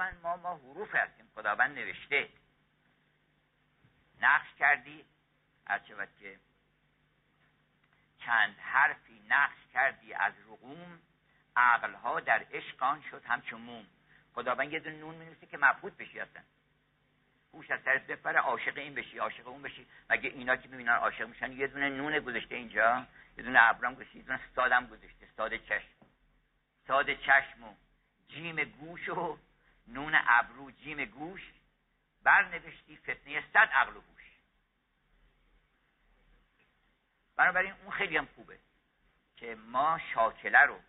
خداوند ما ما حروف هستیم. خداوند نوشته. نقش کردی. هرچه که چند حرفی نقش کردی از رقوم عقلها در عشقان شد همچون موم. خداوند یه دونه نون می‌نویسه که مبهوت بشی هستن هوش از سرت بپره عاشق این بشی عاشق اون بشی. مگه اینا که می‌بینن عاشق میشن یه دونه نون گذاشته اینجا یه دونه ابرام گذاشته یه دونه سادم گذاشته. ساده چشم. ساده چشم و جیم گوش و نون ابرو جیم گوش برنوشتی فتنه صد عقل و هوش بنابراین اون خیلی هم خوبه که ما شاکله رو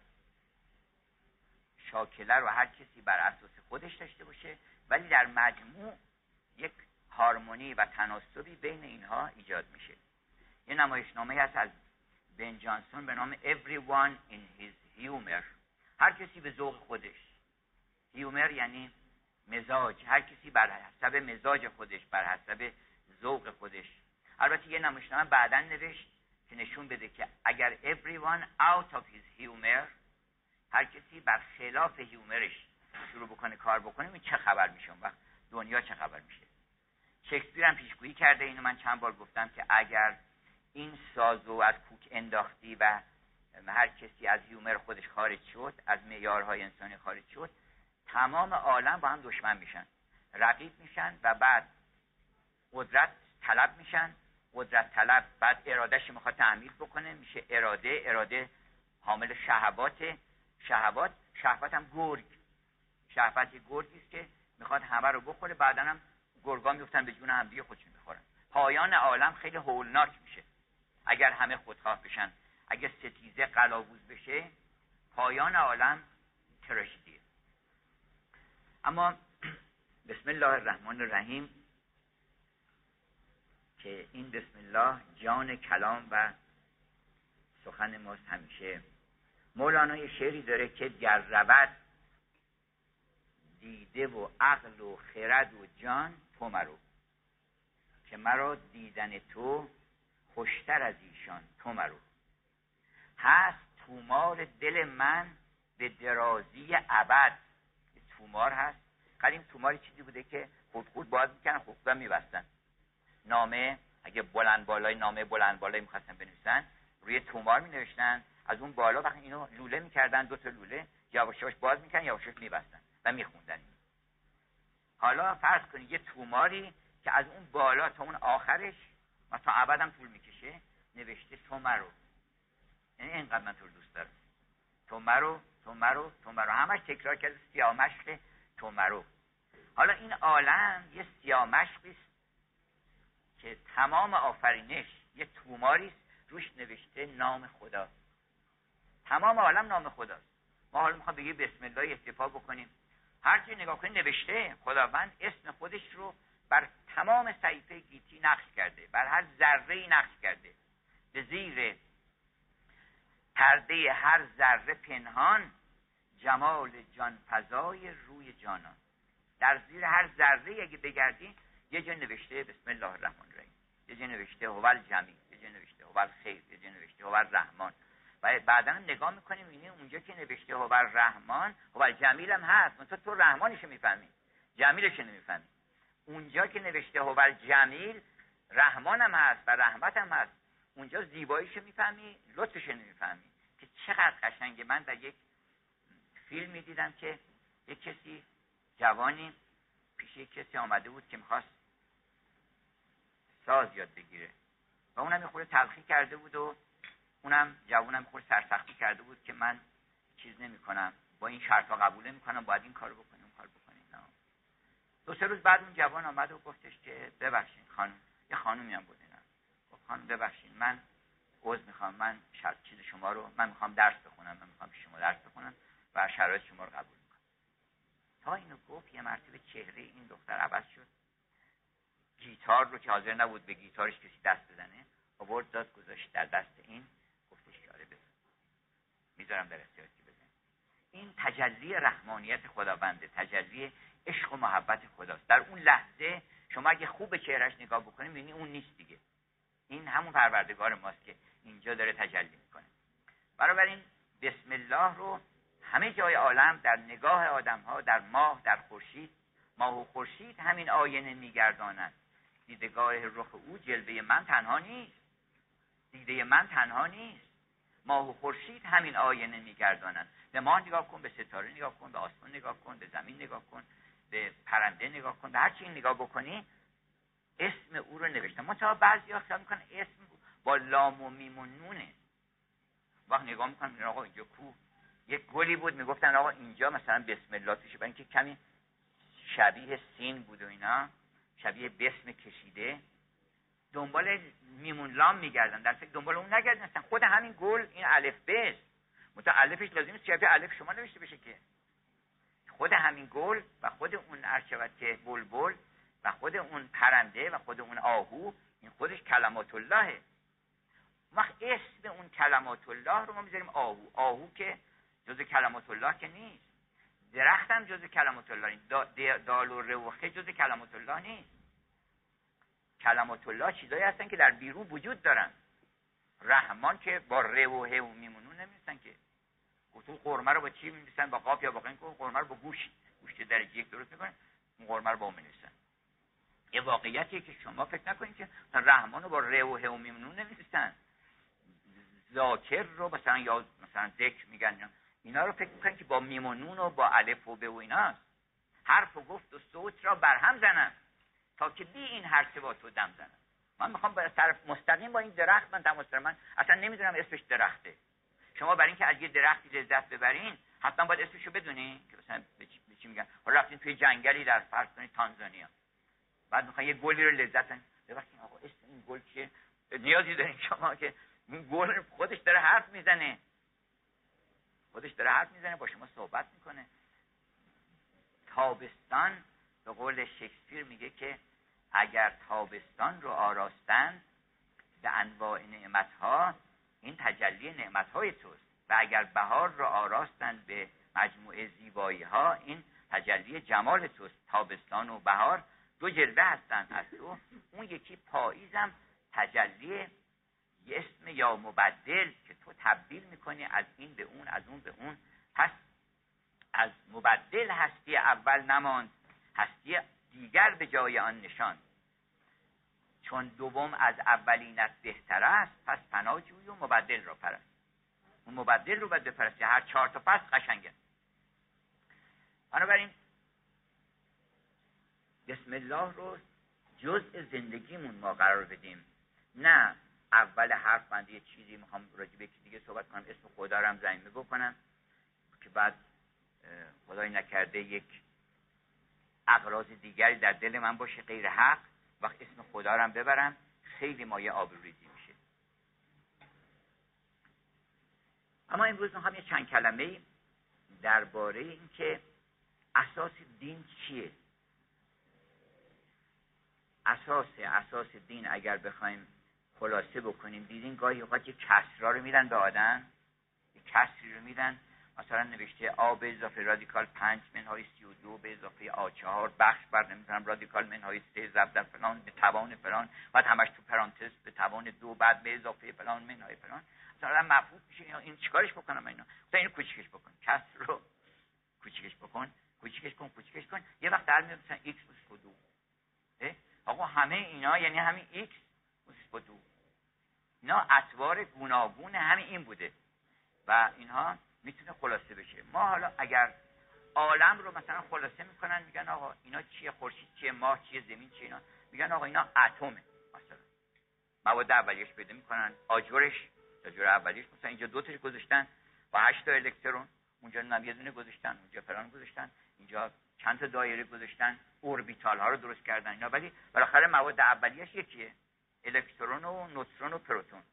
شاکله رو هر کسی بر اساس خودش داشته باشه ولی در مجموع یک هارمونی و تناسبی بین اینها ایجاد میشه. یه نمایشنامه هست از بن جانسون به نام Everyone in his humor. هر کسی به ذوق خودش. هیومر یعنی مزاج. هر کسی بر حسب مزاج خودش بر حسب ذوق خودش. البته یه نمایشنامه بعدا نوشت که نشون بده که اگر everyone out of his humor هر کسی بر خلاف هیومرش شروع بکنه کار بکنه چه خبر میشه؟ وقت دنیا چه خبر میشه؟ شکسپیر هم پیشگویی کرده. اینو من چند بار گفتم که اگر این سازو از کوک انداختی و هر کسی از هیومر خودش خارج شد از معیارهای انسانی خارج شد تمام عالم با هم دشمن میشن. رقیب میشن و بعد قدرت طلب میشن. قدرت طلب بعد ارادهش می‌خواد تعمیل بکنه. میشه اراده اراده حامل شهوات. شهوات شهوت هم گرگ. شهوت گرگی است که می‌خواد همه رو بخوره. بعدا هم گرگا میفتن به جون هم دیگه خودشون می‌خورن. پایان عالم خیلی هولناک میشه. اگر همه خودخواه بشن اگر ستیزه قلاووز بشه پایان عالم تراژدیه. اما بسم الله الرحمن الرحیم که این بسم الله جان کلام و سخن ماست همیشه. مولانا یه شعری داره که گر رود دیده و عقل و خرد و جان تو مرو که مرا دیدن تو خوشتر از ایشان تو مرو. هست تومار دل من به درازی ابد. تومار هست؟ قدیم تومار چیزی بوده که خود خود باز می‌کنن خود خود میبستن. نامه اگه بلند بالای نامه بلند بالای می‌خواستن بنویسن روی تومار می نوشتن از اون بالا وقتی اینو لوله می‌کردن دو تا لوله یواش یواش باز می‌کردن یواش یواش میبستن و میخوندن. حالا فرض کنید یه توماری که از اون بالا تا اون آخرش و تا ابدم طول می‌کشه نوشته تو مرو یعنی اینقدر من تو رو دوست دارم. تو مرو تو مرو تو مرو همش تکرار کرده سیامشق تو مرو حالا این عالم یه سیامشقی است که تمام آفرینش یه توماری است روش نوشته نام خدا. تمام عالم نام خداست. ما حالا می‌خوام بگیم بسم الله اکتفا بکنیم. هر چی نگاه کنید نوشته خداوند اسم خودش رو بر تمام صحیفه گیتی نقش کرده بر هر ذره نقش کرده. به زیر پرده هر ذره پنهان جمال جان فضای روی جانان. در زیر هر ذره اگه بگردی یه جا نوشته بسم الله الرحمن الرحیم. یه جا نوشته هوال جمی یه جا نوشته هوال خیر یه جا نوشته هوال رحمان. و بعدا نگاه می‌کنیم اینه اونجا که نوشته هوال رحمان هوال جمیل هم هست. تو تو رحمانش می‌فهمی جمیلش نمی‌فهمی. اونجا که نوشته هوال جمیل رحمان هم هست و رحمت هم هست. اونجا زیباییش می‌فهمی لطفش نمی‌فهمی. که چقدر قشنگه. من در یک فیلمی دیدم که یک کسی جوانی پیش یک کسی آمده بود که می‌خواست ساز یاد بگیره. و اونم یه تلخی کرده بود و اونم جوانم خود سرسختی کرده بود که من چیز نمی کنم با این شرط ها قبول کنم باید این کارو بکنیم کار بکنیم. نه. دو سه روز بعد اون جوان آمد و گفتش که ببخشید خانم. یه خانومی هم بود اینا. گفت خانم ببخشید من عوض می‌خوام. من شرط چیز شما رو من می‌خوام درس بخونم من می‌خوام شما درس بخونم. و شرایط شما رو قبول می‌کنم. تا اینو گفت یه مرتبه چهره این دختر عوض شد. گیتار رو که حاضر نبود به گیتارش کسی دست بزنه آورد داد گذاشت در دست این می‌ذارم در اختیار بزن. این تجلی رحمانیت خداونده تجلی عشق و محبت خداست. در اون لحظه شما اگه خوب به چهرش نگاه بکنید می‌بینی اون نیست دیگه. این همون پروردگار ماست که اینجا داره تجلی می‌کنه. این بسم الله رو همه جای عالم در نگاه آدم ها در ماه در خورشید. ماه و خورشید همین آینه میگردانند. دیدگاه رخ او جلوه من تنها نیست. دیده من تنها نیست. ماه و خورشید همین آینه میگردانند. به ماه نگاه کن به ستاره نگاه کن به آسمان نگاه کن به زمین نگاه کن به پرنده نگاه کن به هر چی نگاه بکنی اسم او رو نوشتم منتها بعضی ها خیال می‌کنن اسم با لام و میم و نونه. وقت نگاه می‌کنم آقا اینجا یک گلی بود می‌گفتن آقا اینجا مثلا بسم الله توشه برای اینکه کمی شبیه سین بود و اینا شبیه بسم کشیده. دنبال میمون لام میگردن در دنبال اون نگردن. خود همین گل این الف بس مثلا الفش لازم نیست شبیه الف شما نوشته بشه که. خود همین گل و خود اون ارشود که بلبل و خود اون پرنده و خود اون آهو این خودش کلمات اللهه وقت اسم اون کلمات الله رو ما می‌ذاریم آهو. آهو که جز کلمات الله که نیست. درخت هم جز کلمات الله نیست. دال و روخه جز کلمات الله نیست. کلمات الله چیزایی هستن که در بیرون وجود دارن. رحمان که با روحه و میمونون نمیستن که. تو قرمه رو با چی میمیسن با قاف یا با قنگ قرمه رو با گوش. گوشت درجه یک درست می‌کنن اون قرمه رو با اون میمیسن یه واقعیتیه که شما فکر نکنید که رحمان رو با روحه و میمونون نمیستن ذاکر رو مثلا یا مثلا ذکر میگن اینا رو فکر می‌کنن که با میمونون و با الف و به و ایناست حرف و گفت و صوت را برهم زنن تا که بی این هر سه با تو دم زنن من می‌خوام به طرف مستقیم با این درخت من تماس من اصلا نمی‌دونم اسمش درخته. شما برای اینکه از یه درختی لذت ببرین حتما باید اسمش رو بدونین. که مثلا به چی میگن؟ رفتین توی جنگلی در فرض کنید تانزانیا. بعد می‌خوان یه گلی رو لذت ببخشید آقا اسم این گل چیه؟ نیازی دارین شما که گل خودش داره حرف می‌زنه. خودش داره حرف می‌زنه با شما صحبت می‌کنه. تابستان به قول شکسپیر میگه که اگر تابستان رو آراستند به انواع نعمتها این تجلی نعمتهای توست. و اگر بهار رو آراستند به مجموعه زیبایی ها این تجلی جمال توست. تابستان و بهار دو جلوه هستند از تو. اون یکی پاییزم تجلی یه اسم یا مبدل که تو تبدیل می‌کنی از این به اون از اون به اون. پس از مبدل هستی اول نماند هستی دیگر به جای آن نشان چون دوم از اولینت بهتر است پس پناه جوی و مبدل را پرست. اون مبدل رو باید بپرستی هر چهار تا پس قشنگه. بنابراین بسم الله رو جزء زندگیمون ما قرار بدیم. نه اول حرف من یه چیزی می‌خوام راجع به دیگه صحبت کنم. اسم خدا رو هم زمینه بکنم که بعد خدای نکرده یک اقراض دیگری در دل من باشه غیر حق. وقت اسم خدا رو هم ببرم خیلی مایه آبروریزی میشه. اما امروز می‌خوام یه چند کلمه درباره اینکه اساس دین چیه؟ اساس اساس دین اگر بخوایم خلاصه بکنیم. دیدین گاهی اوقات یه کسرا رو میدن به آدم؟ یه کسری رو میدن. مثلا نوشته آ به اضافه رادیکال پنج منهای سی و دو به اضافه آ چهار بخش بر نمی‌تونم رادیکال منهای سه ضرب در فلان به توان فلان. بعد همش تو پرانتز به توان دو بعد به اضافه فلان منهای فلان. مثلا مفهوم میشه این چیکارش بکنم اینا؟ مثلا اینو کوچیکش بکن. کسر رو کوچیکش بکن. کوچیکش کن کوچیکش کن. یه وقت در میاد مثلا x با دو. آقا همه اینا یعنی همین x با دو. اینا اطوار گوناگون همین این بوده. و اینها می‌تونه خلاصه بشه. ما حالا اگر عالم رو مثلا خلاصه می‌کنن میگن آقا اینا چیه؟ خورشید چیه؟ ماه چیه؟ زمین چیه؟ اینا میگن آقا اینا اتمه مثلا. مواد اولیش پیدا می‌کنن. آجرش آجر اولیش. مثلا اینجا دو تاش گذاشتن با هشت تا الکترون. اونجا نم یه دونه گذاشتن اونجا فلان گذاشتن. اینجا چند تا دایره گذاشتن. اوربیتال ها رو درست کردن اینا. ولی بالاخره مواد اولیش یکیه. الکترون و نوترون و پروتون.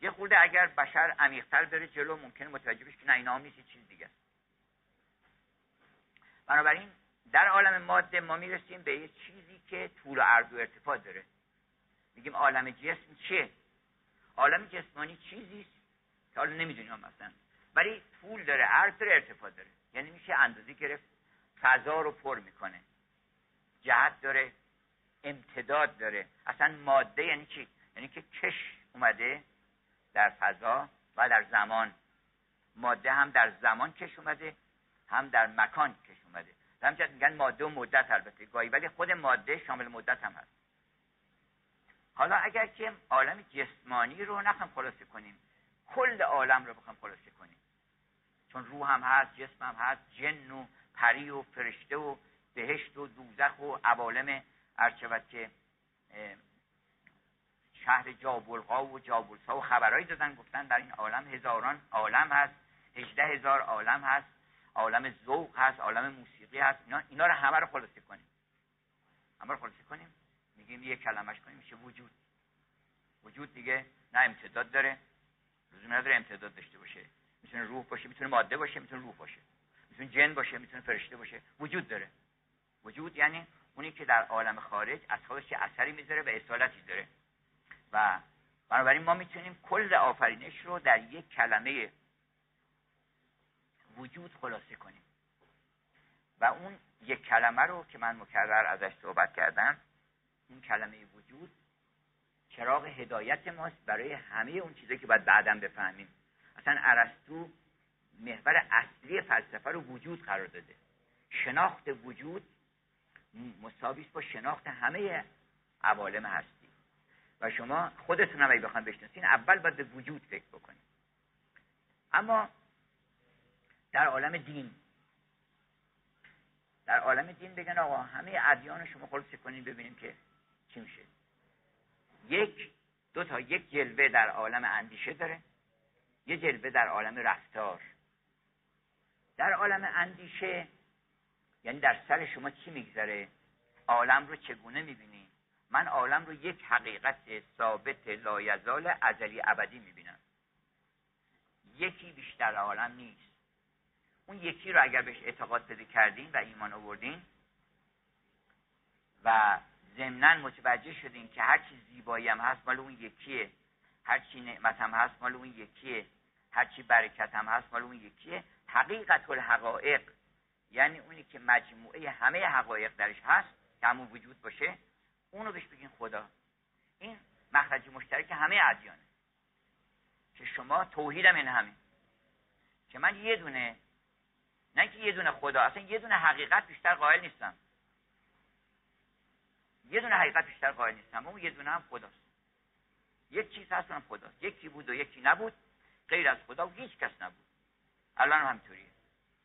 یه خورده اگر بشر عمیقتر بره جلو ممکنه متوجه بشه که نه اینا هم چیز دیگه است. بنابراین در عالم ماده ما می‌رسیم به یه چیزی که طول و عرض و ارتفاع داره. میگیم عالم جسم چیه عالم جسمانی چیزی که حالا نمی‌دونیم مثلا ولی طول داره عرض داره ارتفاع داره. یعنی میشه اندازه گرفت فضا رو پر می‌کنه. جهت داره امتداد داره. اصلا ماده یعنی چی؟ یعنی که کش اومده در فضا و در زمان. ماده هم در زمان کش اومده هم در مکان کش اومده. همچنین میگن ماده و مدت البته. گاهی ولی خود ماده شامل مدت هم هست. حالا اگر که عالم جسمانی رو نخوایم خلاصه کنیم کل عالم رو بخوایم خلاصه کنیم. چون روح هم هست جسم هم هست جن و پری و فرشته و بهشت و دوزخ و عوالم ارچود که شهر جابلغا و جابلسا و خبرهایی دادن گفتن در این عالم هزاران عالم هست هجده هزار عالم هست عالم ذوق هست عالم موسیقی هست اینا, اینا رو همه رو خلاصه کنیم. همه رو خلاصه کنیم. میگیم یه کلمش کنیم میشه وجود. وجود دیگه نه امتداد داره. لزوم نداره امتداد داشته باشه. می‌تونه روح باشه می‌تونه ماده باشه می‌تونه روح باشه. می‌تونه جن باشه می‌تونه فرشته باشه. وجود داره. وجود یعنی اونی که در عالم خارج از خودش اثری می‌ذاره و اصالتی داره. و بنابراین ما می‌تونیم کل آفرینش رو در یک کلمه وجود خلاصه کنیم. و اون یک کلمه رو که من مکرر ازش صحبت کردم این کلمه وجود چراغ هدایت ماست برای همه اون چیزایی که باید بعدا بفهمیم. اصلا ارسطو محور اصلی فلسفه رو وجود قرار داده. شناخت وجود مساوی با شناخت همه عوالم هستی. و شما خودتون هم بخواید بشناسین اول باید به وجود فکر بکنید. اما در عالم دین در عالم دین بگن آقا همه ادیان شما خلاصه کنین ببینیم که چی میشه. یک دو تا یک جلوه در عالم اندیشه داره یه جلوه در عالم رفتار. در عالم اندیشه یعنی در سر شما چی میگذره؟ عالم رو چگونه می‌بینی؟ من عالم رو یک حقیقت ثابت لایزال ازلی ابدی می‌بینم. یکی بیشتر عالم نیست. اون یکی رو اگر بهش اعتقاد پیدا کردین و ایمان آوردین و ضمنا متوجه شدین که هر چی زیبایی هم هست مال اون یکیه. هر چی نعمت هم هست مال اون یکیه. هر چی برکت هم هست مال اون یکیه. حقیقت الحقایق یعنی اونی که مجموعه همه حقایق درش هست که همون وجود باشه اونو بهش بگین خدا. این مخرج مشترک همه ادیانه. که شما توحیدم این همین که من یه دونه نه که یه دونه خدا اصلا یه دونه حقیقت بیشتر قائل نیستم. یه دونه حقیقت بیشتر قائل نیستم اون یه دونه هم خداست. یک چیز هست اونم خداست. یکی بود و یکی نبود غیر از خدا و هیچ کس نبود. الان هم همینطوریه.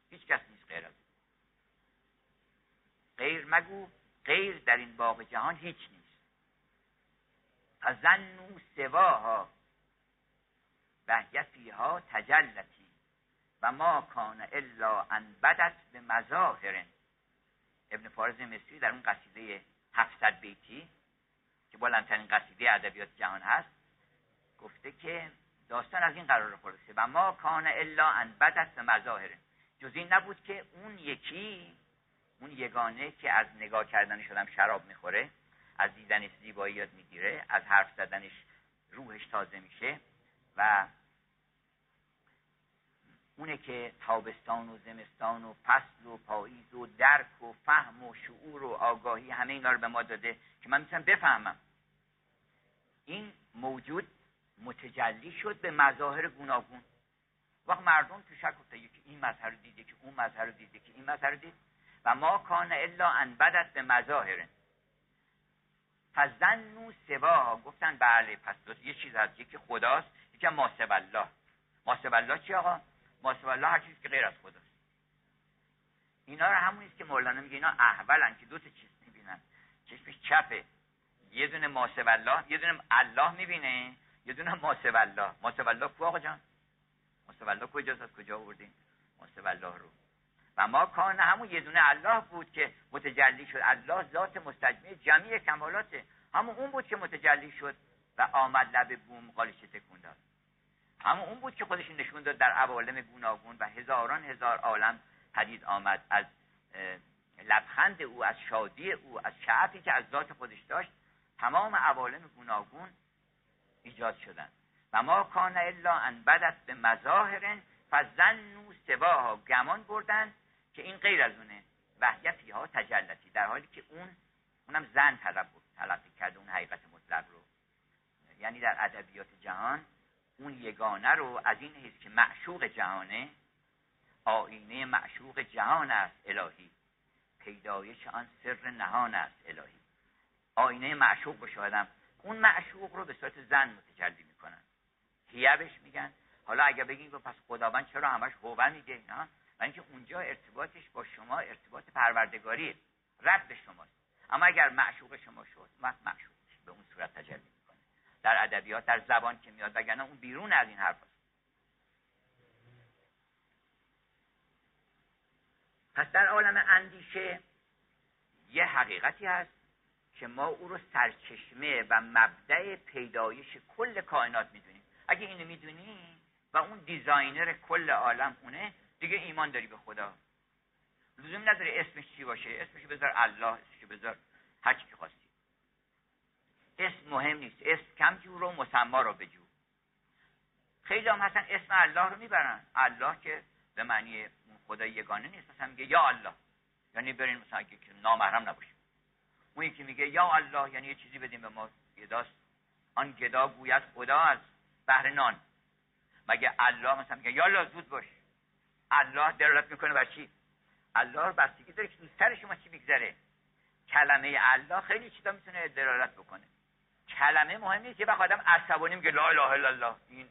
هیچ کس نیست غیر از غیر مگو غیر در این باغ جهان هیچ نیست. فزنو سواها و تجلتی و ما کان الا ان بدت به مظاهر. ابن فارز مصری در اون قصیده 700 بیتی که بلندترین قصیده ادبیات جهان هست گفته که داستان از این قرار خلاصه و ما کان الا ان بدت به مظاهر. جز این نبود که اون یکی اون یگانه که از نگاه کردنش آدم شراب می‌خوره از دیدنش زیبایی یاد می‌گیره از حرف زدنش روحش تازه میشه و اونه که تابستان و زمستان و فصل و پاییز و درک و فهم و شعور و آگاهی همه اینا رو به ما داده که من می‌تونم بفهمم. این موجود متجلی شد به مظاهر گوناگون. وقت مردم تو شک افتاد که این مظهر رو دیده که اون مظهر رو دیده که این مظهر رو دید. و ما کان الا ان بدت به مظاهر. فزنو سوا. گفتن بله پس یه چیز هست یکی خداست یکی ماسب الله. ماسب الله چی آقا؟ ماسب الله هر چیزی که غیر از خداست. اینا رو همونیست است که مولانا میگه اینا احولن که دو تا چیز می‌بینن. چشمش چپه. یه دونه ماسب الله یه دونه الله می‌بینه. یه دونه ماسب الله. ماسب الله کو آقا جان؟ ماسب الله کجاست؟ از کجا آوردین؟ ماسب الله رو. و ما کان همون یه دونه الله بود که متجلی شد. الله ذات مستجمع جمعی کمالاته. همون اون بود که متجلی شد و آمد لب بوم قالش تکون داد. همون اون بود که خودش نشون داد در عوالم گوناگون و هزاران هزار عالم پدید آمد از لبخند او از شادی او از شعفی که از ذات خودش داشت تمام عوالم گوناگون ایجاد شدند. و ما کان الا ان بدت به مظاهر فزنوا سواها. گمان بردند که این غیر از اونه وحی ها تجلتی در حالی که اون اونم زن طلب تلقی کرده اون حقیقت مطلق رو. یعنی در ادبیات جهان اون یگانه رو از این حیث که معشوق جهانه آینه معشوق جهان است الهی. پیدایش آن سر نهان است الهی. آینه معشوق بشه اون معشوق رو به صورت زن متجلی می‌کنن. هیبش میگن حالا اگه بگیم پس خداوند چرا همش هوه میگه نه و اینکه اونجا ارتباطش با شما ارتباط پروردگاریه رد به شماست. اما اگر معشوق شما شد معشوق به اون صورت تجلی می‌کنه. در ادبیات در زبان که میاد وگرنه اون بیرون از این حرف هست. پس در عالم اندیشه یه حقیقتی هست که ما او رو سرچشمه و مبدع پیدایش کل کائنات می‌دونیم. اگه اینو می‌دونی و اون دیزاینر کل عالم اونه دیگه ایمان داری به خدا. لزوم نداره اسمش چی باشه. اسمش بذار الله اسمش بذار هر چی که خواستی. اسم مهم نیست. اسم کم جو رو مسما رو بجو. خیلی هم هستن اسم الله رو می‌برن. الله که به معنی خدا یگانه نیست. مثلا میگه یا الله. یعنی برین مثلا که نامحرم نباشه اون یکی میگه یا الله یعنی یه چیزی بدیم به ما. گداست آن گدا گوید خدا از بهر نان. مگه الله مثلا میگه یا الله زود باش. الله دلالت می‌کنه بر چی؟ الله بستگی داره که دوستر شما چی میگذره. کلمه الله خیلی چیزا می‌تونه دلالت بکنه. کلمه مهم نیست یه وقت آدم عصبانی میگه لا اله الا الله. این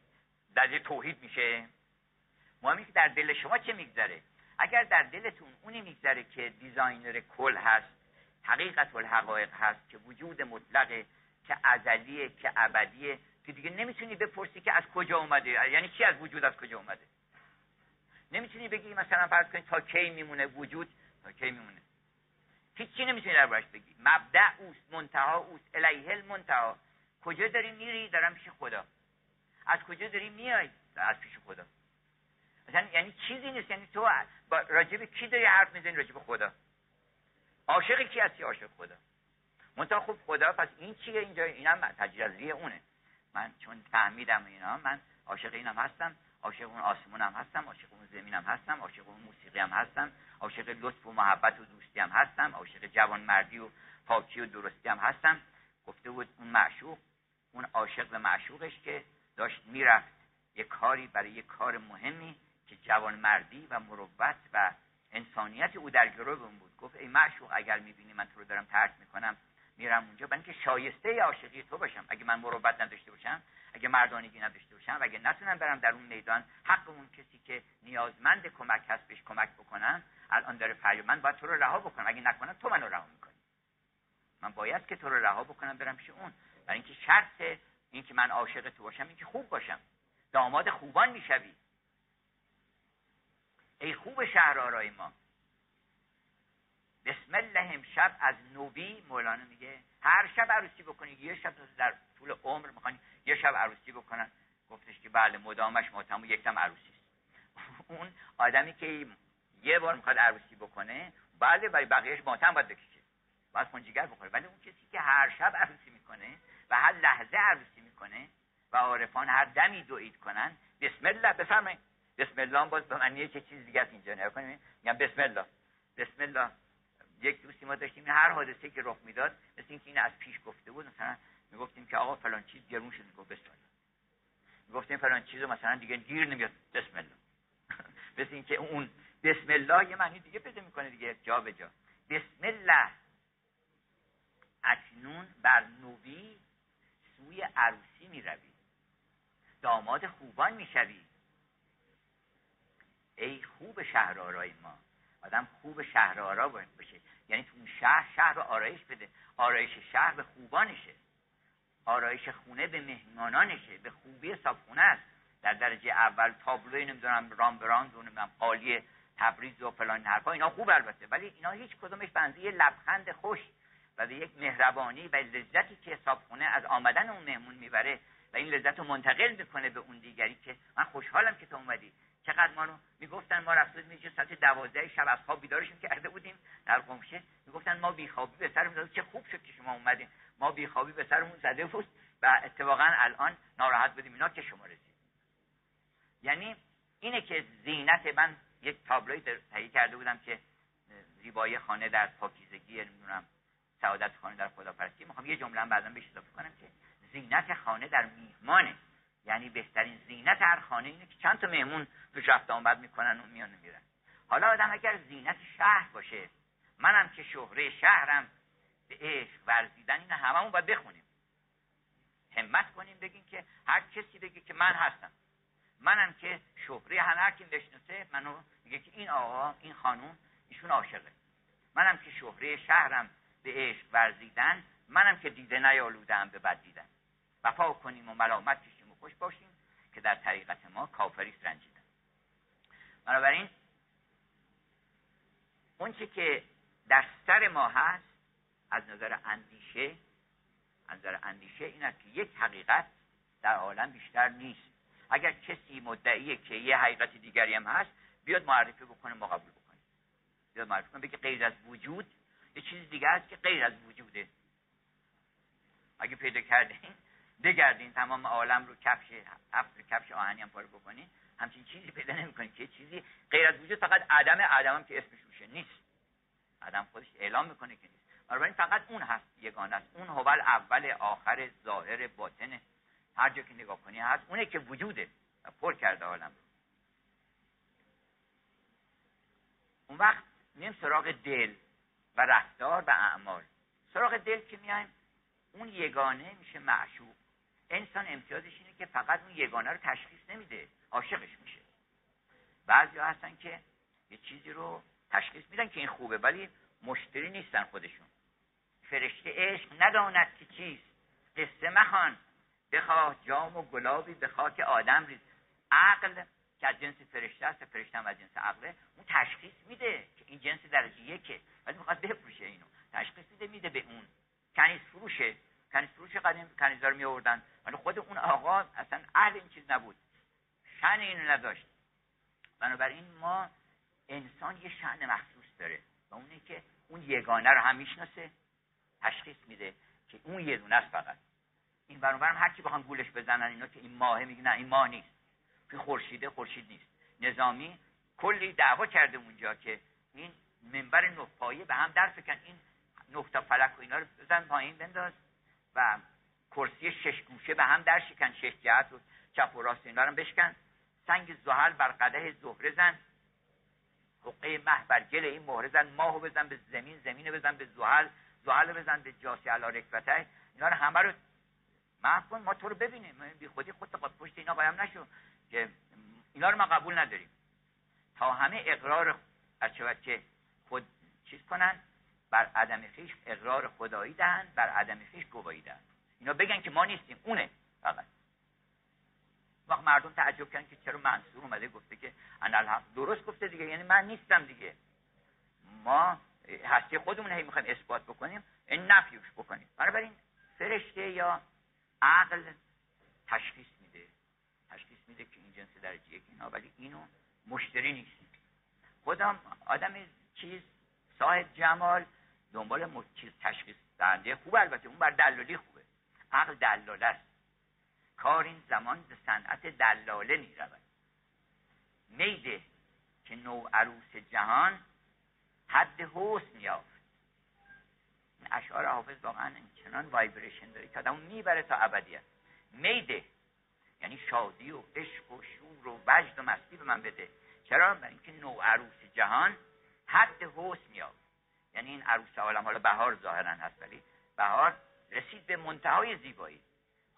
در توحید میشه. مهمی که در دل شما چه میگذره. اگر در دلتون اونی میگذره که دیزاینر کل هست حقیقت الحقایق هست که وجود مطلقه که ازلیه که ابدیه که دیگه نمی‌تونی بپرسی که از کجا اومده. یعنی چی از وجود از کجا اومده؟ نمی‌تونی بگی مثلا فرض کنید تا کی میمونه وجود؟ تا کی میمونه؟ هیچی نمی‌تونی دربارش بگی. مبدع اوست منتها اوست الیه المنتها کجا داری میری؟ دارم پیش خدا. از کجا داری میای از پیش خدا. مثلا یعنی چیزی نیست یعنی تو راجب کی داری حرف می‌زنی؟ راجب خدا. عاشق کی هستی؟ عاشق خدا. منتها خوب خدا پس این چیه اینجا؟ اینم تجلی اونه. من چون فهمیدم اینا من عاشق اینم هستم. عاشق اون آسمون هم هستم عاشق اون زمین هم هستم عاشق اون موسیقی هم هستم عاشق لطف و محبت و دوستی هم هستم عاشق جوان مردی و پاکی و درستی هم هستم. گفته بود اون معشوق اون عاشق به معشوقش که داشت می‌رفت یک کاری برای یک کار مهمی که جوان مردی و مروت و انسانیت او در گروه اون بود. گفت ای معشوق اگر می‌بینی من تو رو دارم ترک می‌کنم میرم اونجا. برای اینکه شایسته عاشقی تو باشم. اگه من مروت نداشته باشم اگه مردانگی نداشته باشم اگه نتونم برم در اون میدان حق اون کسی که نیازمند کمک هست بهش کمک بکنم الان داره فریاد من باید تو رو رها بکنم. اگه نکنم تو منو رها می‌کنی. من باید که تو رو رها بکنم برم پیش اون. برای اینکه شرط اینکه من عاشق تو باشم اینکه خوب باشم. داماد خوبان می‌شوی. ای خوب شهرآرای ما. بسم الله امشب از نوبی مولانا میگه هر شب عروسی بکنی یه شب در طول عمر می‌خوان یه شب عروسی بکنن. گفتش که بله مدامش ماتم و یکتم عروسی است. اون آدمی که یه بار می‌خواد عروسی بکنه بله برای بقیهش ماتم باید بکشه. باید خونجیگر بخوره. ولی اون کسی که هر شب عروسی می‌کنه و هر لحظه عروسی می‌کنه و عارفان هر دمی دوید کنن بسم الله بفرمایید. بسم الله باز به معنی چه چیز دیگه اینجا نگاه کنیم میگم بسم الله. بسم الله. یک دوستی ما داشتیم هر حادثه که رخ می‌داد مثل اینکه این از پیش گفته بود مثلا می‌گفتیم که آقا فلان چیز گرون شد گفت بسم الله. می‌گفتیم فلان چیز رو مثلا دیگه گیر نمیاد بسم الله. مثل اینکه اون بسم الله یه معنی دیگه پیدا می‌کنه دیگه جا به جا. بسم الله. اکنون بر نوی سوی عروسی می‌روی. داماد خوبان می‌شوی. ای خوب شهرآرای ما. آدم خوب شهرآرا باشه. یعنی تو اون شهر شهر رو آرایش بده. آرایش شهر به خوبانشه. آرایش خونه به مهمانانشه. به خوبی صابخونه است. در درجه اول تابلوی نمی‌دونم رام براند و نمی‌دونم قالی تبریز و فلان حرفا. اینا خوب البته. ولی اینا هیچ کدومش بنزی یه لبخند خوش و به یک مهربانی و لذتی که صابخونه از آمدن اون مهمون می‌بره و این لذت رو منتقل می‌کنه به اون دیگری که من خوشحالم که تو اومدی. چقدر ما رو می‌گفتن ما رفتیم میشه ساعت دوازده شب از خواب بیدارشون کرده بودیم در قمشه. می‌گفتن ما بیخوابی به سرمون چه خوب شد که شما اومدین. ما بیخوابی به سرمون زده بود و اتفاقا الان ناراحت بودیم. اینا که شما رسید یعنی اینه که زینت من یک تابلوی تهیه کرده بودم که زیبایی خانه در پاکیزگی نمی‌دونم سعادت خانه در خداپرستی. می‌خوام یه جمله بعدا بهش اضافه کنم که زینت خانه در میهمانه. یعنی بهترین زینت هر خانه اینه که چند تا مهمون توش رفت آمد می‌کنن و میان میرن. حالا آدم اگر زینت شهر باشه منم که شهره شهرم به عشق ورزیدن این هممون باید بخونیم. همت کنیم بگیم که هر کسی بگه که من هستم. منم که شهره هر کی بشناسه منو میگه که این آقا این خانوم ایشون عاشقه. منم که شهره شهرم به عشق ورزیدن منم که دیده نیالودم به بد دیدن. وفا کنیم و ملامت خوش باشیم که در طریقت ما کافریست رنجیدن بنابراین اون که در سر ما هست از نظر اندیشه از نظر اندیشه این است که یک حقیقت در عالم بیشتر نیست. اگر کسی مدعیه که یه حقیقت دیگری هم هست بیاد معرفی بکنه ما قبول بکنه بیاد معرفی کنه بگه غیر از وجود یه چیز دیگه هست که غیر از وجوده. اگه پیدا کردین بگردین تمام عالم رو کفش هفت کفش آهنی هم پاره بکنین همچین چیزی پیدا نمی‌کنید که چیزی؟ غیر از وجود فقط عدم عدم هم که اسمش روشه نیست. عدم خودش اعلام می‌کنه که نیست. بنابراین فقط اون هست یگانه است. اون هول اول آخر ظاهر باطن. هر جا که نگاه کنی هست اونه که وجوده و پر کرده عالم اون وقت میم سراغ دل و رفتار و اعمال. سراغ دل که میایم اون یگانه میشه معشوق. انسان امتیازش اینه که فقط اون یگانه رو تشخیص نمیده عاشقش میشه. بعضی هستن که یه چیزی رو تشخیص میدن که این خوبه ولی مشتری نیستن خودشون. فرشته عشق نداند که چیست. قصه مخوان. بخواه جام و گلابی به خاک آدم ریز. عقل که از جنس فرشته است فرشته هم از جنس عقله اون تشخیص میده که این جنس درجه یکه. ولی می‌خواد بفروشه اینو. تشخیص میده میده به اون. کنیز فروشه. کنیز فروش قدیم کنیزا رو میآوردن. ولی خود اون آقا اصلا اهل این چیز نبود. شن اینو نداشت. بنابراین ما انسان یه شن مخصوص داره و اونه که اون یگانه رو هم می‌شناسه تشخیص میده که اون یه دونه است فقط. این برابرم هر کی بخوان گولش بزنن اینا که این ماهه میگه نه این ماه نیست. که خورشیده خورشید نیست. نظامی کلی دعوا کرده اونجا که این منبر نه به هم در فکن. این تا فلک و اینا رو بزن پایین بنداز. و کرسی شش گوشه به هم در شکن. شش جهت و چپ و راست اینا رو بشکن. سنگ زحل بر قده زهره زن. حقه مه بر گل این مهره زن. ماهو بزن به زمین زمین بزن به زحل. زحل بزن به جاسی علا رکبته اینا رو همه رو محو ما تو رو ببینیم. بی خودی خود پشت اینا قایم نشو. که اینا رو ما قبول نداریم. تا همه اقرار از که خود چیز کنن بر عدم خیش اقرار خدایی دهند بر عدم خیش گواهی دهند اینا بگن که ما نیستیم اونه فقط. وقت مردم تعجب کردن که چرا منصور اومده گفته که انا درست گفته دیگه یعنی من نیستم دیگه. ما هستی خودمون هی می‌خوایم اثبات بکنیم این نفیوش بکنیم. بنابراین فرشته یا عقل تشخیص میده. تشخیص میده که این جنس درجه یک اینا ولی اینو مشتری نیست. خودم آدم چیز صاحب جمال دنبال چیز تشخیص دهنده خوب البته اون بر دلالی خوبه. عقل دلاله است. کار این زمان به صنعت دلاله می رود میده که نو عروس جهان حد حسن یافت. این اشعار حافظ واقعا چنان وایبریشن داره که آدمو می‌بره تا ابدیت میده. یعنی شادی و عشق و شور و وجد و مستی به من بده. چرا؟ برای اینکه نو عروس جهان حد حسن یافت. یعنی این عروس عالم حالا بهار ظاهرا هست ولی بهار رسید به منتهای زیبایی.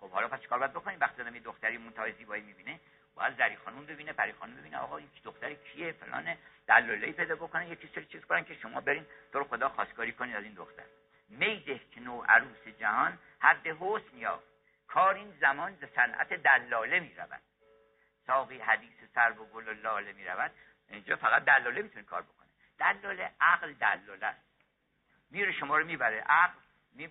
خب حالا پس چیکار باید بکنیم؟ وقتی آدم یه دختری منتهای زیبایی می‌بینه باید زری خانم ببینه پری خانم ببینه آقا این دختر کیه؟ فلان دلاله پیدا بکنه یکی سری چیز کنن که شما برین تو خدا خواستگاری کنید از این دختر. میده که نو عروس جهان حد حسن یا کار این زمان ز صنعت دلاله می‌رود. ساقی حدیث سر و گل و لاله می‌رود. اینجا فقط دلاله می‌تونه کار بکنه. دلاله عقل دلاله است. میره شما رو می‌بره. عقل می...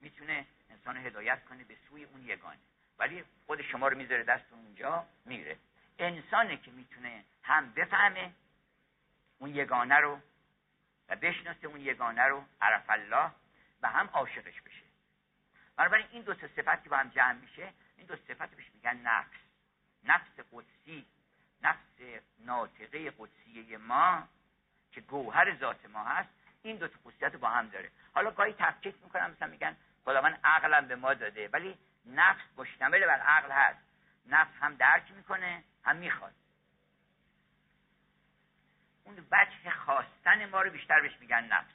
می‌تونه انسان هدایت کنه به سوی اون یگانه. ولی خود شما رو می‌ذاره دست اونجا میره. انسانی که می‌تونه هم بفهمه اون یگانه رو و بشناسه اون یگانه رو عرف الله و هم عاشقش بشه. بنابراین این دو صفت که با هم جمع میشه این دو صفت بهش میگن نفس. نفس قدسی نفس ناطقه قدسیه ما که گوهر ذات ما هست این دو خصوصیت با هم داره. حالا گاهی تفکیک می‌کنم مثلا میگن خداوند عقلم به ما داده ولی نفس مشتمل بر عقل هست. نفس هم درک می‌کنه هم می‌خواد. اون وجه خواستن ما رو بیشتر بهش میگن نفس.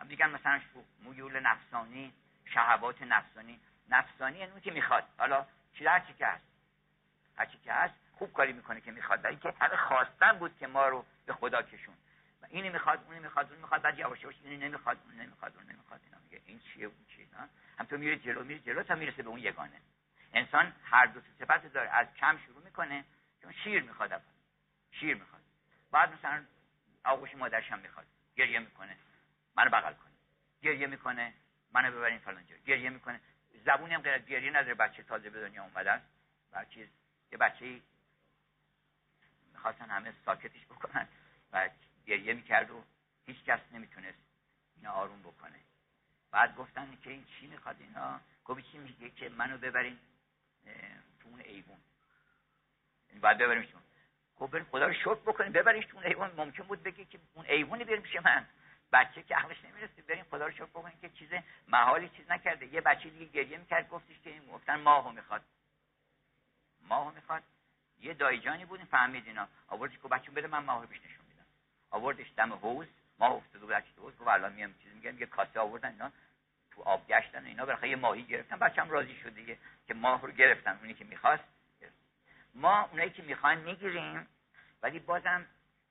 هم میگن مثلا میول نفسانی شهوات نفسانی. نفسانی یعنی اون که می‌خواد. حالا چی هر چی که هست؟ هر چی که هست خوب کاری می‌کنه که می‌خواد برای که همه خواستن بود که ما رو به خدا کشون. و اینی می‌خواد اونی می‌خواد اون می‌خواد بعد یواش یواش اینی نمی‌خواد اون نمی‌خواد اون نمی‌خواد اینا میگه. این چیه؟ اون چیه؟ هم تو میره جلو میره جلو تا می‌رسه به اون یگانه. انسان هر دو صفت داره. از کم شروع می‌کنه چون شیر می‌خواد اول شیر می‌خواد. بعد مثلا آغوش مادرش هم می‌خواد. گریه می‌کنه. منو بغل کنه. گریه می‌کنه. منو ببرین فلان جا. گریه می‌کنه. زبونی هم غیر گریه نداره. بچه تازه به دنیا اومدن بر چیز یه بچه می‌خواستن همه ساکتش بکنن. و گریه می‌کرد و هیچ کس نمی‌تونست اینا آروم بکنه. بعد گفتن که این چی می‌خواد اینا؟ گفت چی میگه که منو ببرین تو اون ایوون. این باید ببریمش تو خب بریم خدا رو شکر بکنیم ببریش تو اون ایوون. ممکن بود بگه که اون ایوونی بریم پیش من. بچه که عقلش نمی‌رسه بریم خدا رو شکر بکنیم که چیز محالی چیز نکرده. یه بچه دیگه گریه می‌کرد گفتش که این گفتن ماهو می‌خواد. ماهو می‌خواد. یه دایجانی بود فهمید اینا. آوردش که بچه بده من ماهو میدم آوردش دم حوز ماه افتاده بود حوز گفت الان میام چیز میگم یه کاسه آوردن اینا. تو آب گشتن اینا. برای یه ماهی گرفتن. بچه‌م راضی شد دیگه که ماه رو گرفتن اونی که می‌خواست. ما اونایی که می‌خوان می‌گیریم. ولی بازم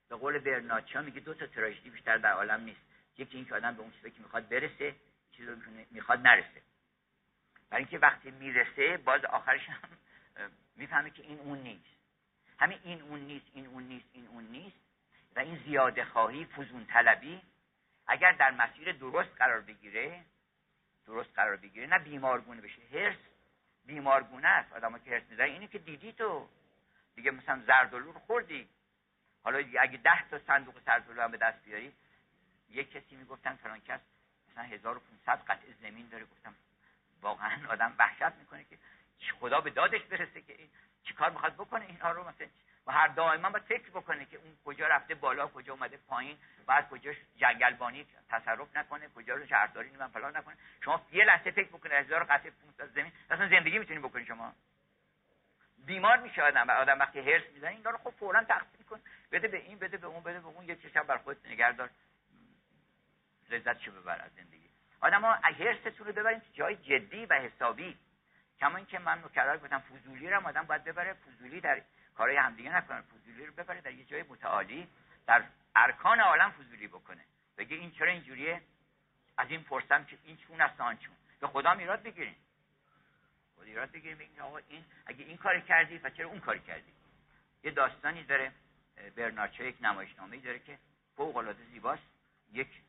به قول برناچا میگه دو تا تراژدی بیشتر در عالم نیست. یکی این که آدم به اون چیزی که می‌خواد برسه چیزی رو می‌خواد نرسه. برای اینکه وقتی می‌رسه باز آخرش هم می‌فهمه که این اون نیست. همین این اون نیست این اون نیست این اون نیست. و این زیاده خواهی فزون طلبی اگر در مسیر درست قرار بگیره درست قرار بگیره نه بیمارگونه بشه. هرس بیمارگونه است. آدم که هرس می‌زنه اینی که دیدی تو. دیگه مثلا زردالو رو خوردی. حالا اگه ده تا صندوق زردالو هم به دست بیاری یک کسی می‌گفتن فلان کس مثلا 1500 قطعه زمین داره. گفتم واقعا آدم وحشت می‌کنه که خدا به دادش برسه که این چیکار می‌خواد بکنه اینها رو مثلا و هر دائما باید فکر بکنه که اون کجا رفته بالا کجا اومده پایین بعد کجاش جنگلبانی تصرف نکنه کجا رو شهرداری من فلان نکنه. شما یه لحظه فکر بکنه هزار قطعه 500 زمین اصلا زندگی می‌تونی بکنی شما. بیمار میشه آدم آدم وقتی هرس می‌زنه این رو خب فورا تقسیم کن. بده به این بده به اون بده به اون یه چشم بر خودت نگهدار لذت شو ببر از زندگی. آدم ها هرستون رو ببریم جای جدی و حسابی. کما اینکه من مکرر گفتم فضولی رو آدم باید ببره فضولی در کارهای همدیگه نکنه. فضولی رو ببره در یه جای متعالی در ارکان عالم فضولی بکنه. بگه این چرا اینجوریه؟ از این پرسم که این چون است آن چون. به خدا میراد بگیرین خدا ایراد بگیرین بگین آقا این اگه این کار کردی و چرا اون کار کردی؟ یه داستانی داره. برنارچا یک نمایشنامه‌ای داره که فوق العاده زیباست. یک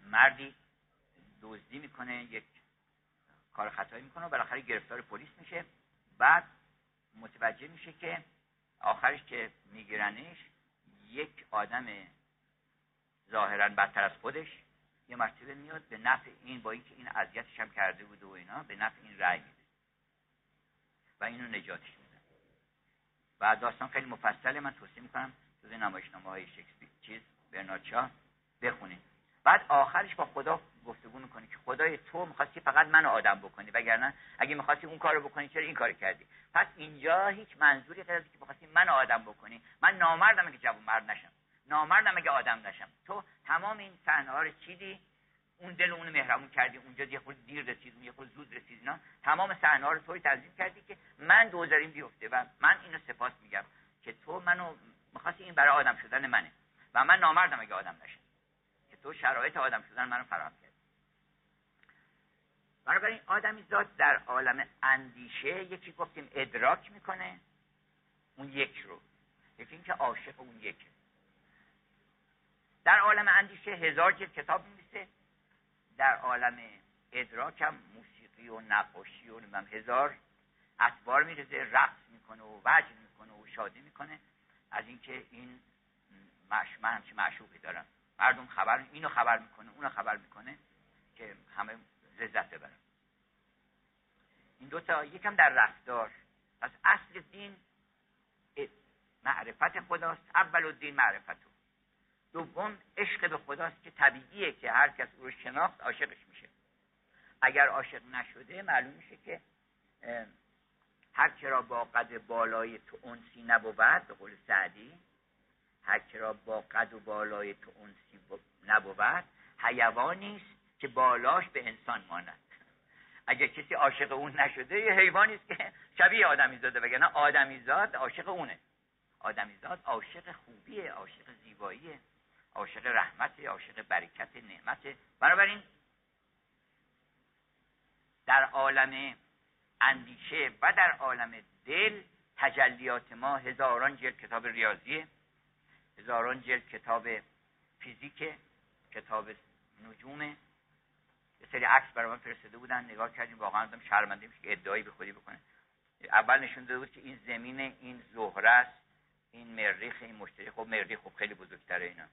مردی دزدی می‌کنه یک کار خطایی می‌کنه و بالاخره گرفتار پلیس میشه. بعد متوجه میشه که آخرش که میگیرنش یک آدم ظاهرا بدتر از خودش یه مرتبه میاد به نفع این با اینکه این اذیتش هم کرده بود و اینا به نفع این رأی میده. و اینو نجاتش میده. و داستان خیلی مفصله من توصیه می‌کنم جز نمایشنامه های شکسپیر چیز برنارد بخونید. بعد آخرش با خدا گفتگو می‌کنی که خدای تو می‌خواستی فقط منو آدم بکنی وگرنه اگه می‌خواستی اون کارو بکنی چرا این کار کردی؟ پس اینجا هیچ منظوری غیر از که می‌خواستی منو آدم بکنی. من نامردم که جوون مرد نشم. نامردم اگه آدم نشم. تو تمام این صحنه ها رو چیدی؟ اون دل اون مهربون کردی اونجا یه خود دیر رسید یه خود زود رسید اینا تمام صحنه ها رو طوری تنظیم کردی که من دوزاریم بیفته و من اینو سپاس میگم که تو منو می‌خواستی این برای آدم شدن منه و من نامردم اگه آدم نشم. که تو شرایط آدم شدن منو فراهم بنابراین آدمی ذات در عالم اندیشه یکی گفتیم ادراک می‌کنه اون یک رو. یکی اینکه عاشق اون یکه. در عالم اندیشه هزار جلد کتاب میمیسه در عالم ادراک هم موسیقی و نقاشی و نمیم هزار اطوار میرزه رقص می‌کنه و وجد می‌کنه و شادی می‌کنه. از اینکه این مش من همچه معشوقی دارم. مردم خبر اینو خبر می‌کنه اونو خبر می‌کنه که همه لذت ببرن این دوتا یکم در رفتار. پس اصل دین معرفت خداست. اول دین معرفت دوم عشق به خداست که طبیعیه که هر کس او رو شناخت عاشقش میشه. اگر عاشق نشده معلوم میشه که هر کرا با قد بالای تو انسی نبود به قول سعدی هر کرا با قد و بالای تو انسی نبود حیوانی است که بالاش به انسان ماند. اگه کسی عاشق اون نشده یه حیوانی است که شبیه آدمی زاده وگرنه آدمی زاد عاشق اونه. آدمی زاد عاشق خوبیه عاشق زیباییه عاشق رحمت عاشق برکت نعمت بنابراین در عالم اندیشه و در عالم دل تجلیات ما هزاران جلد کتاب ریاضیه هزاران جلد کتاب فیزیک کتاب نجومه. سری عکس برای من فرستاده بودن نگاه کردیم واقعا آدم شرمنده میشه که ادعایی به خودی بکنه. اول نشون داده بود که این زمین این زهره است این مریخ این مشتری. خب مریخ خب خیلی بزرگتره اینا.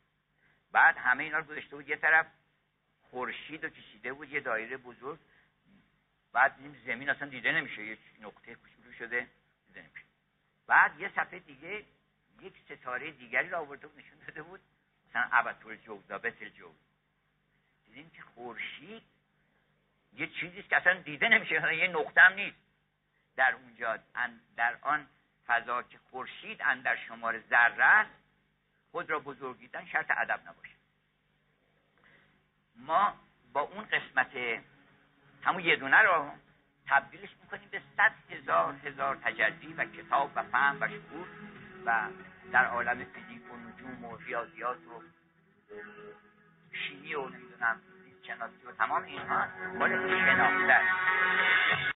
بعد همه اینا رو گذاشته بود یه طرف خورشید رو کشیده بود یه دایره بزرگ. بعد این زمین اصلا دیده نمیشه یه نقطه کوچولو شده دیده نمیشه. بعد یه صفحه دیگه یک ستاره دیگری رو آورده بود نشون داده بود مثلا ابطور جوزا بتل جوز. دیدیم که خورشید یه چیزیست که اصلا دیده نمیشه یه نقطه هم نیست. در اونجا در آن فضا که خورشید اندر شمار ذره است خود را بزرگیدن شرط ادب نباشه. ما با اون قسمت همون یه دونه رو تبدیلش می‌کنیم به صد هزار هزار تجلی و کتاب و فهم و شکور و در عالم فیزیک و نجوم و ریاضیات و شیمی و نمی‌دونم شناسی و تمام اینها مال شناخته